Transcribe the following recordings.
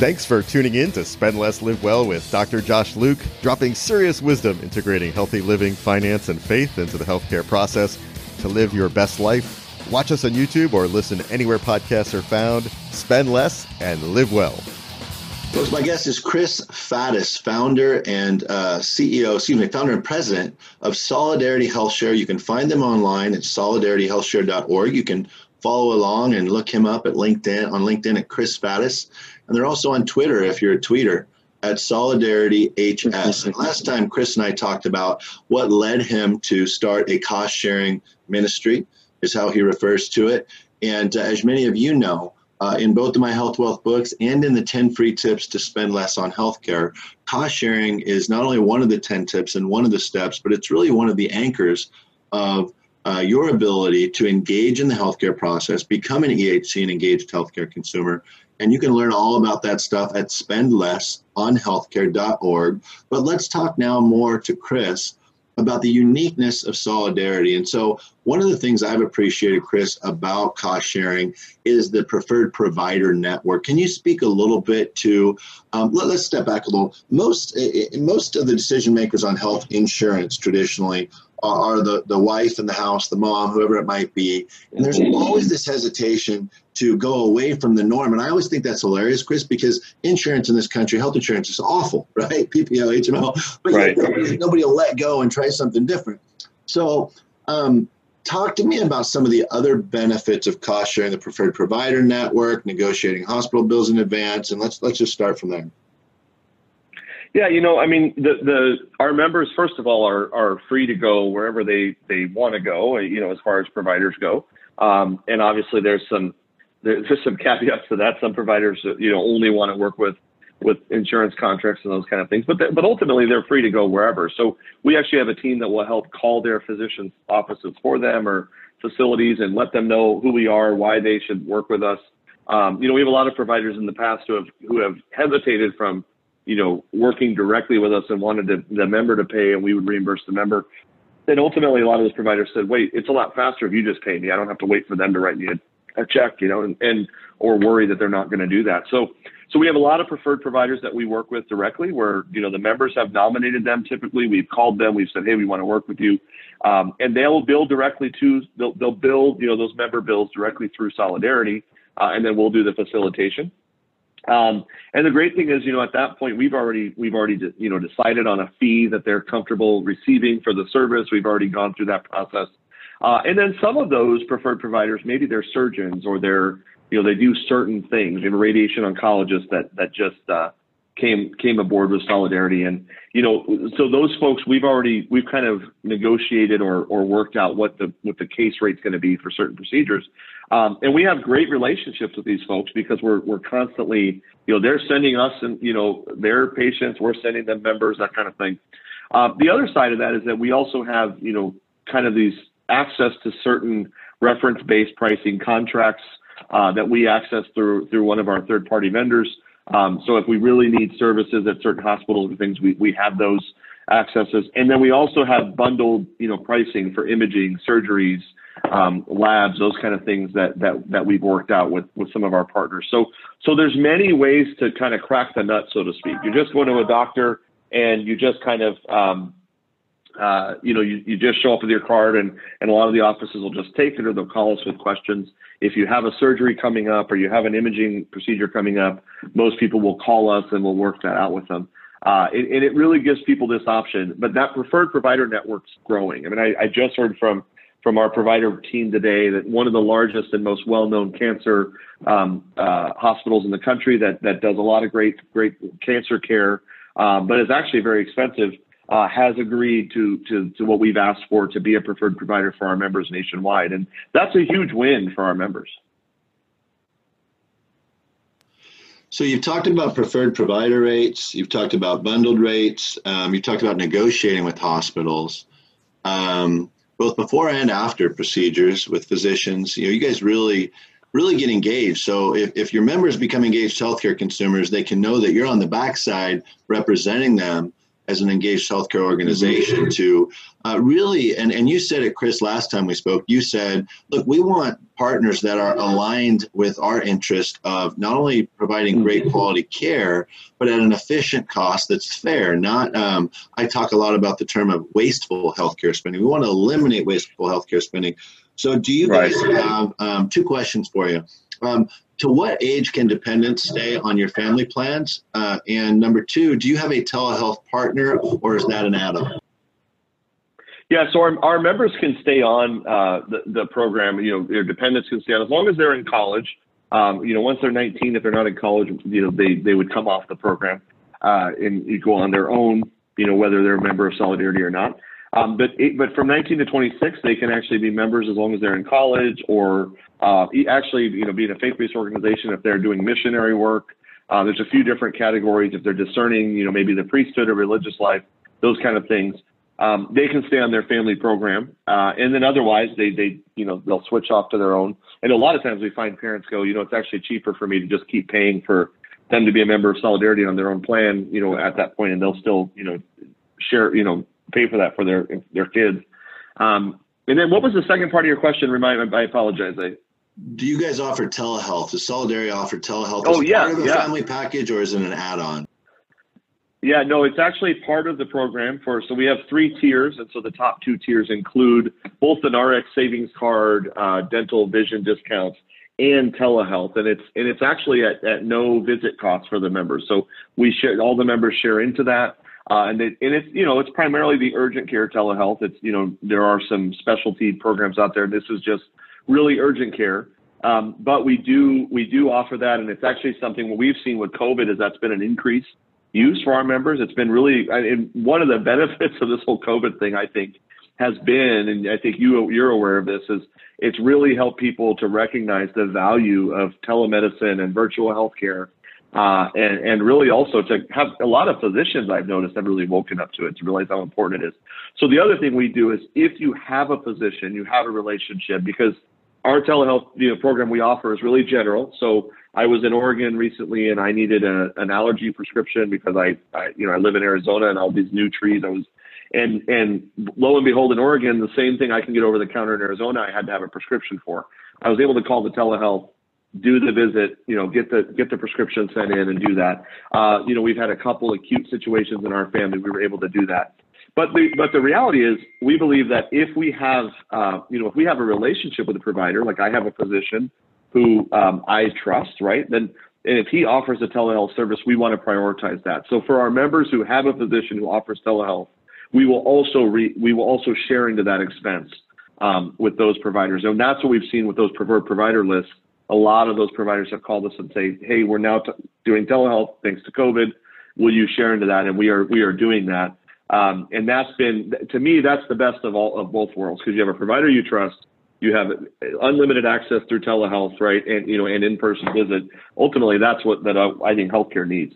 Thanks for tuning in to Spend Less, Live Well with Dr. Josh Luke, dropping serious wisdom, integrating healthy living, finance, and faith into the healthcare process to live your best life. Watch us on YouTube or listen anywhere podcasts are found. Spend less and live well. Folks, my guest is Chris Faddis, founder and uh, CEO, excuse me, founder and president of Solidarity Health Share. You can find them online at solidarityhealthshare.org. You can follow along and look him up at LinkedIn on LinkedIn at Chris Faddis. And they're also on Twitter if you're a tweeter at Solidarity HS. And last time, Chris and I talked about what led him to start a cost sharing ministry, is how he refers to it. And uh, as many of you know, uh, in both of my health wealth books and in the 10 free tips to spend less on healthcare, cost sharing is not only one of the 10 tips and one of the steps, but it's really one of the anchors of uh, your ability to engage in the healthcare process, become an EHC, an engaged healthcare consumer, and you can learn all about that stuff at spendlessonhealthcare.org. But let's talk now more to Chris about the uniqueness of solidarity. And so, one of the things I've appreciated, Chris, about cost sharing is the preferred provider network. Can you speak a little bit to? Um, let, us step back a little. Most most of the decision makers on health insurance traditionally are the, the wife in the house, the mom, whoever it might be. And there's always this hesitation to go away from the norm. And I always think that's hilarious, Chris, because insurance in this country, health insurance is awful, right? PPO, HMO, but right. nobody, nobody will let go and try something different. So, um, talk to me about some of the other benefits of cost sharing the preferred provider network, negotiating hospital bills in advance, and let's let's just start from there. Yeah, you know, I mean, the the our members first of all are are free to go wherever they they want to go. You know, as far as providers go, um, and obviously there's some there's some caveats to that. Some providers, you know, only want to work with with insurance contracts and those kind of things. But but ultimately they're free to go wherever. So we actually have a team that will help call their physicians' offices for them or facilities and let them know who we are, why they should work with us. Um, you know, we have a lot of providers in the past who have who have hesitated from you know, working directly with us and wanted to, the member to pay and we would reimburse the member. Then ultimately, a lot of those providers said, wait, it's a lot faster if you just pay me. I don't have to wait for them to write me a, a check, you know, and, and or worry that they're not going to do that. So, so we have a lot of preferred providers that we work with directly where, you know, the members have nominated them typically. We've called them. We've said, hey, we want to work with you. Um, and they'll bill directly to, they'll, they'll build, you know, those member bills directly through Solidarity. Uh, and then we'll do the facilitation. Um, and the great thing is, you know, at that point, we've already we've already you know decided on a fee that they're comfortable receiving for the service. We've already gone through that process. Uh, and then some of those preferred providers, maybe they're surgeons or they're you know they do certain things. You know, radiation oncologists that that just uh, came came aboard with Solidarity, and you know, so those folks we've already we've kind of negotiated or or worked out what the what the case rate's going to be for certain procedures. Um, and we have great relationships with these folks because we're we're constantly, you know, they're sending us and you know their patients, we're sending them members, that kind of thing. Uh, the other side of that is that we also have, you know, kind of these access to certain reference-based pricing contracts uh, that we access through through one of our third-party vendors. Um, so if we really need services at certain hospitals and things, we we have those accesses, and then we also have bundled, you know, pricing for imaging, surgeries, um, labs, those kind of things that that that we've worked out with with some of our partners. So so there's many ways to kind of crack the nut, so to speak. You just go to a doctor and you just kind of um, uh, you know, you, you just show up with your card and, and a lot of the offices will just take it or they'll call us with questions. If you have a surgery coming up or you have an imaging procedure coming up, most people will call us and we'll work that out with them. Uh, and, and, it really gives people this option, but that preferred provider network's growing. I mean, I, I just heard from from our provider team today that one of the largest and most well-known cancer um, uh, hospitals in the country that that does a lot of great great cancer care, um, but is actually very expensive. Uh, has agreed to, to to what we've asked for to be a preferred provider for our members nationwide, and that's a huge win for our members. So you've talked about preferred provider rates, you've talked about bundled rates, um, you talked about negotiating with hospitals. Um, both before and after procedures with physicians. You know, you guys really, really get engaged. So if, if your members become engaged healthcare consumers, they can know that you're on the backside representing them as an engaged healthcare organization to uh, really, and, and you said it, Chris, last time we spoke, you said, look, we want partners that are aligned with our interest of not only providing great quality care, but at an efficient cost that's fair. Not, um, I talk a lot about the term of wasteful healthcare spending. We want to eliminate wasteful healthcare spending. So, do you guys right. have um, two questions for you? Um, to what age can dependents stay on your family plans? Uh, and number two, do you have a telehealth partner or is that an add on? Yeah, so our, our members can stay on uh, the, the program. You know, their dependents can stay on as long as they're in college. Um, you know, once they're 19, if they're not in college, you know, they, they would come off the program uh, and go on their own, you know, whether they're a member of Solidarity or not. Um, but it, but from 19 to 26, they can actually be members as long as they're in college or uh, actually, you know, being a faith-based organization if they're doing missionary work. Uh, there's a few different categories if they're discerning, you know, maybe the priesthood or religious life, those kind of things. Um, they can stay on their family program, uh, and then otherwise they they you know they'll switch off to their own. And a lot of times we find parents go, you know, it's actually cheaper for me to just keep paying for them to be a member of Solidarity on their own plan, you know, at that point, and they'll still you know share you know pay for that for their their kids. Um, and then what was the second part of your question? Remind me. I apologize. I, do you guys offer telehealth? Does Solidarity offer telehealth oh, yeah, part of the yeah. family package, or is it an add-on? Yeah, no, it's actually part of the program for. So we have three tiers, and so the top two tiers include both an RX savings card, uh, dental vision discounts, and telehealth, and it's and it's actually at, at no visit cost for the members. So we share all the members share into that. Uh, and, it, and it's you know it's primarily the urgent care telehealth. It's you know there are some specialty programs out there. This is just really urgent care, um, but we do we do offer that, and it's actually something we've seen with COVID is that's been an increase use for our members. It's been really and one of the benefits of this whole COVID thing, I think, has been, and I think you you're aware of this, is it's really helped people to recognize the value of telemedicine and virtual healthcare uh, and, and really also to have a lot of physicians I've noticed have really woken up to it to realize how important it is. So the other thing we do is if you have a physician, you have a relationship because our telehealth you know, program we offer is really general. So I was in Oregon recently and I needed a, an allergy prescription because I, I, you know, I live in Arizona and all these new trees. I was, and, and lo and behold, in Oregon, the same thing I can get over the counter in Arizona, I had to have a prescription for. I was able to call the telehealth do the visit, you know, get the get the prescription sent in and do that. Uh, you know, we've had a couple acute situations in our family. We were able to do that. But the but the reality is, we believe that if we have, uh, you know, if we have a relationship with a provider, like I have a physician who um, I trust, right? Then and if he offers a telehealth service, we want to prioritize that. So for our members who have a physician who offers telehealth, we will also re, we will also share into that expense um, with those providers, and that's what we've seen with those preferred provider lists a lot of those providers have called us and say, "Hey, we're now t- doing telehealth thanks to COVID. Will you share into that?" And we are we are doing that. Um, and that's been to me that's the best of all of both worlds because you have a provider you trust, you have unlimited access through telehealth, right, and you know, and in-person visit. Ultimately, that's what that uh, I think healthcare needs.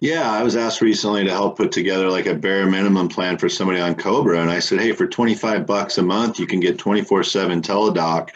Yeah, I was asked recently to help put together like a bare minimum plan for somebody on Cobra, and I said, hey, for 25 bucks a month, you can get 24/7 teledoc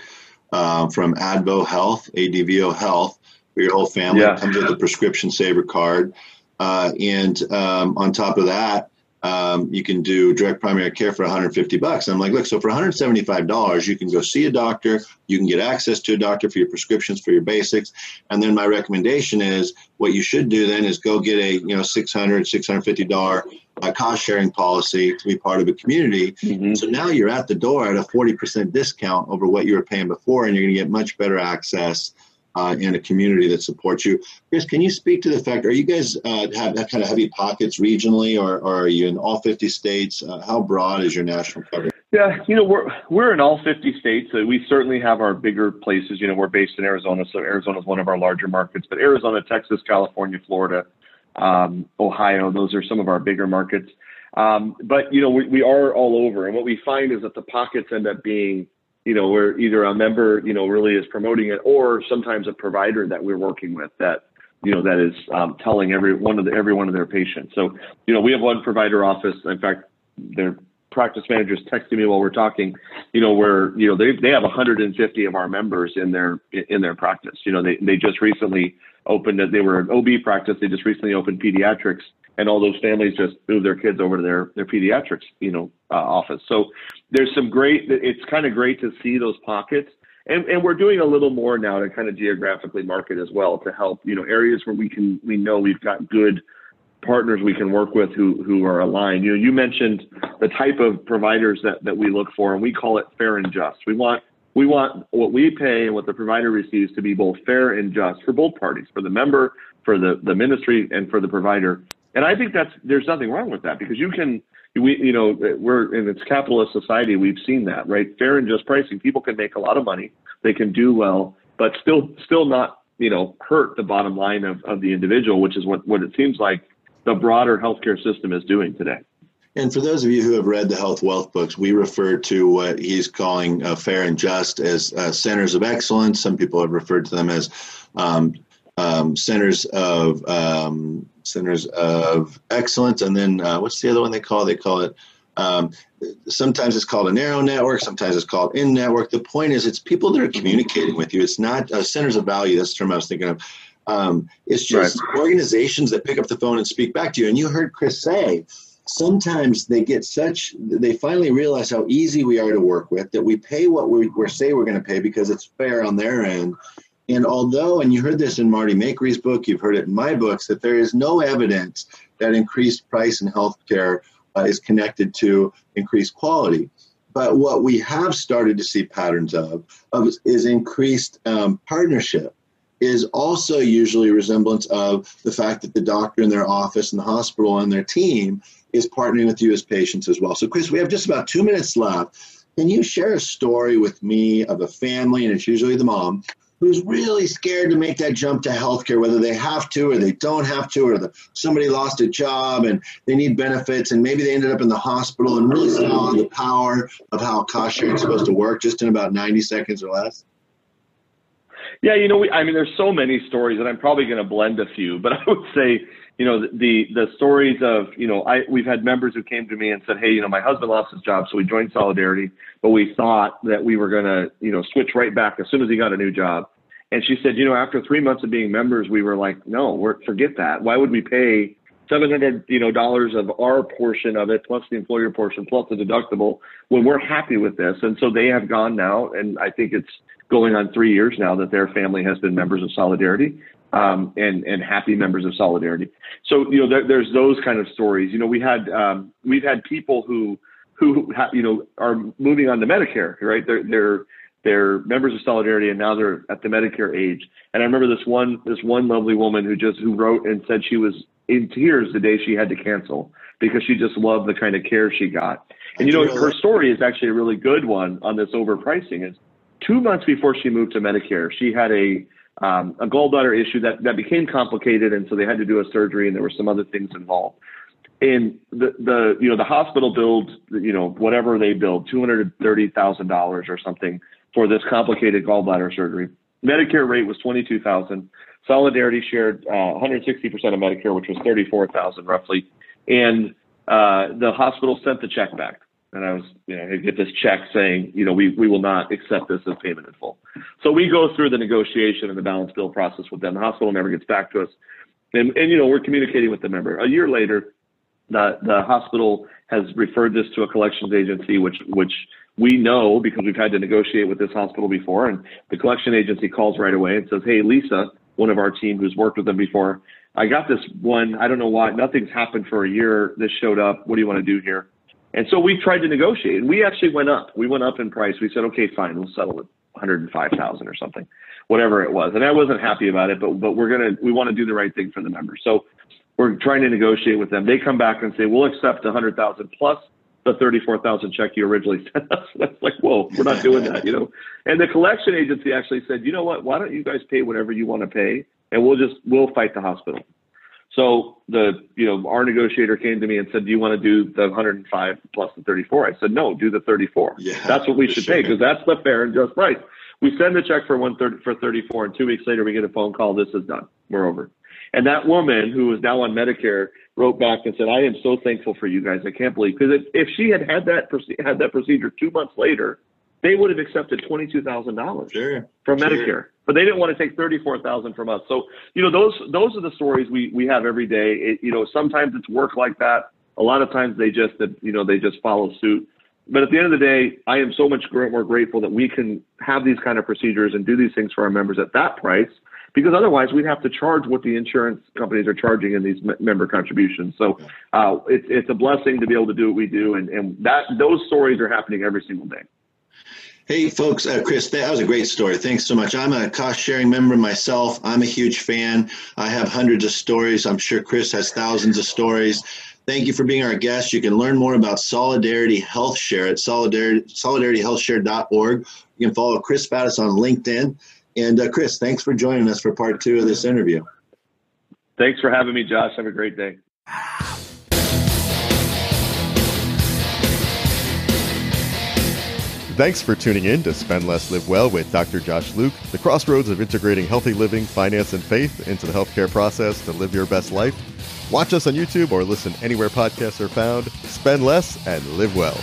uh, from Advo Health, ADVO Health, for your whole family. Yeah. Comes with a prescription saver card. Uh, and um, on top of that, um, you can do direct primary care for 150 bucks. I'm like, look, so for 175 dollars, you can go see a doctor, you can get access to a doctor for your prescriptions for your basics, and then my recommendation is what you should do then is go get a you know 600 650 dollar uh, cost sharing policy to be part of a community. Mm-hmm. So now you're at the door at a 40% discount over what you were paying before, and you're going to get much better access uh, in a community that supports you. Chris, can you speak to the fact, are you guys uh, have that kind of heavy pockets regionally, or, or are you in all 50 states? Uh, how broad is your national coverage? Yeah, you know, we're we're in all 50 states. So we certainly have our bigger places. You know, we're based in Arizona, so Arizona is one of our larger markets. But Arizona, Texas, California, Florida, um, Ohio, those are some of our bigger markets. Um, but you know, we, we are all over, and what we find is that the pockets end up being you know, where either a member, you know, really is promoting it, or sometimes a provider that we're working with that, you know, that is um, telling every one of the, every one of their patients. So, you know, we have one provider office. In fact, their practice managers texting me while we're talking. You know, where you know they they have 150 of our members in their in their practice. You know, they they just recently opened. They were an OB practice. They just recently opened pediatrics and all those families just move their kids over to their their pediatrics, you know, uh, office. So there's some great. It's kind of great to see those pockets, and and we're doing a little more now to kind of geographically market as well to help you know areas where we can we know we've got good partners we can work with who who are aligned. You know, you mentioned the type of providers that that we look for, and we call it fair and just. We want we want what we pay and what the provider receives to be both fair and just for both parties, for the member, for the the ministry, and for the provider. And I think that's there's nothing wrong with that because you can we you know we're in its capitalist society we've seen that right fair and just pricing people can make a lot of money they can do well but still still not you know hurt the bottom line of, of the individual which is what what it seems like the broader healthcare system is doing today. And for those of you who have read the Health Wealth books, we refer to what he's calling uh, fair and just as uh, centers of excellence. Some people have referred to them as um, um, centers of um, centers of excellence. And then uh, what's the other one they call? They call it. Um, sometimes it's called a narrow network. Sometimes it's called in network. The point is, it's people that are communicating with you. It's not uh, centers of value. That's the term I was thinking of. Um, it's just right. organizations that pick up the phone and speak back to you. And you heard Chris say, sometimes they get such, they finally realize how easy we are to work with, that we pay what we we say we're going to pay because it's fair on their end. And although, and you heard this in Marty Makary's book, you've heard it in my books, that there is no evidence that increased price in healthcare uh, is connected to increased quality. But what we have started to see patterns of, of is increased um, partnership is also usually a resemblance of the fact that the doctor in their office and the hospital and their team is partnering with you as patients as well. So, Chris, we have just about two minutes left. Can you share a story with me of a family, and it's usually the mom, who's really scared to make that jump to healthcare, whether they have to or they don't have to, or the, somebody lost a job and they need benefits, and maybe they ended up in the hospital and really saw the power of how cost sharing is supposed to work just in about 90 seconds or less? Yeah, you know, we, I mean, there's so many stories, and I'm probably going to blend a few, but I would say, you know, the the stories of, you know, I we've had members who came to me and said, hey, you know, my husband lost his job, so we joined Solidarity, but we thought that we were going to, you know, switch right back as soon as he got a new job. And she said, you know, after three months of being members, we were like, no, we're forget that. Why would we pay seven hundred, you know, dollars of our portion of it plus the employer portion plus the deductible when we're happy with this? And so they have gone now, and I think it's going on three years now that their family has been members of Solidarity um, and and happy members of Solidarity. So you know there, there's those kind of stories. You know we had um, we've had people who who ha- you know are moving on to Medicare, right? They're they're they're members of Solidarity and now they're at the Medicare age. And I remember this one this one lovely woman who just who wrote and said she was in tears the day she had to cancel because she just loved the kind of care she got. And you know her story is actually a really good one on this overpricing. Is two months before she moved to Medicare, she had a um, a gallbladder issue that, that became complicated, and so they had to do a surgery, and there were some other things involved. And the the you know the hospital billed you know whatever they billed two hundred thirty thousand dollars or something for this complicated gallbladder surgery. Medicare rate was twenty two thousand. Solidarity shared uh, 160 percent of Medicare, which was thirty four thousand roughly, and uh, the hospital sent the check back and I was, you know, I get this check saying, you know, we, we will not accept this as payment in full. So we go through the negotiation and the balance bill process with them. The hospital never gets back to us. And, and you know, we're communicating with the member. A year later, the, the hospital has referred this to a collections agency, which, which we know because we've had to negotiate with this hospital before. And the collection agency calls right away and says, Hey, Lisa, one of our team who's worked with them before, I got this one. I don't know why. Nothing's happened for a year. This showed up. What do you want to do here? And so we tried to negotiate, and we actually went up. We went up in price. We said, okay, fine, we'll settle with 105,000 or something, whatever it was. And I wasn't happy about it, but but we're gonna we want to do the right thing for the members. So we're trying to negotiate with them. They come back and say, we'll accept 100,000 plus the 34,000 check you originally sent us. That's like, whoa, we're not doing that, you know. And the collection agency actually said, you know what? Why don't you guys pay whatever you want to pay, and we'll just we'll fight the hospital. So the you know our negotiator came to me and said, "Do you want to do the 105 plus the 34?" I said, "No, do the 34. Yeah, that's what we should sure. pay because that's the fair and just price." We send the check for 130 for 34, and two weeks later we get a phone call. This is done. We're over. And that woman who is now on Medicare wrote back and said, "I am so thankful for you guys. I can't believe because if, if she had had that had that procedure two months later, they would have accepted twenty-two thousand dollars sure, from sure. Medicare, but they didn't want to take thirty-four thousand from us. So you know, those those are the stories we we have every day. It, you know, sometimes it's work like that. A lot of times they just you know they just follow suit. But at the end of the day, I am so much more grateful that we can have these kind of procedures and do these things for our members at that price because otherwise we'd have to charge what the insurance companies are charging in these member contributions. So uh, it's it's a blessing to be able to do what we do, and and that those stories are happening every single day. Hey, folks, uh, Chris, that was a great story. Thanks so much. I'm a cost sharing member myself. I'm a huge fan. I have hundreds of stories. I'm sure Chris has thousands of stories. Thank you for being our guest. You can learn more about Solidarity Health Share at solidarity, solidarityhealthshare.org. You can follow Chris Faddis on LinkedIn. And uh, Chris, thanks for joining us for part two of this interview. Thanks for having me, Josh. Have a great day. Thanks for tuning in to Spend Less, Live Well with Dr. Josh Luke, the crossroads of integrating healthy living, finance, and faith into the healthcare process to live your best life. Watch us on YouTube or listen anywhere podcasts are found. Spend less and live well.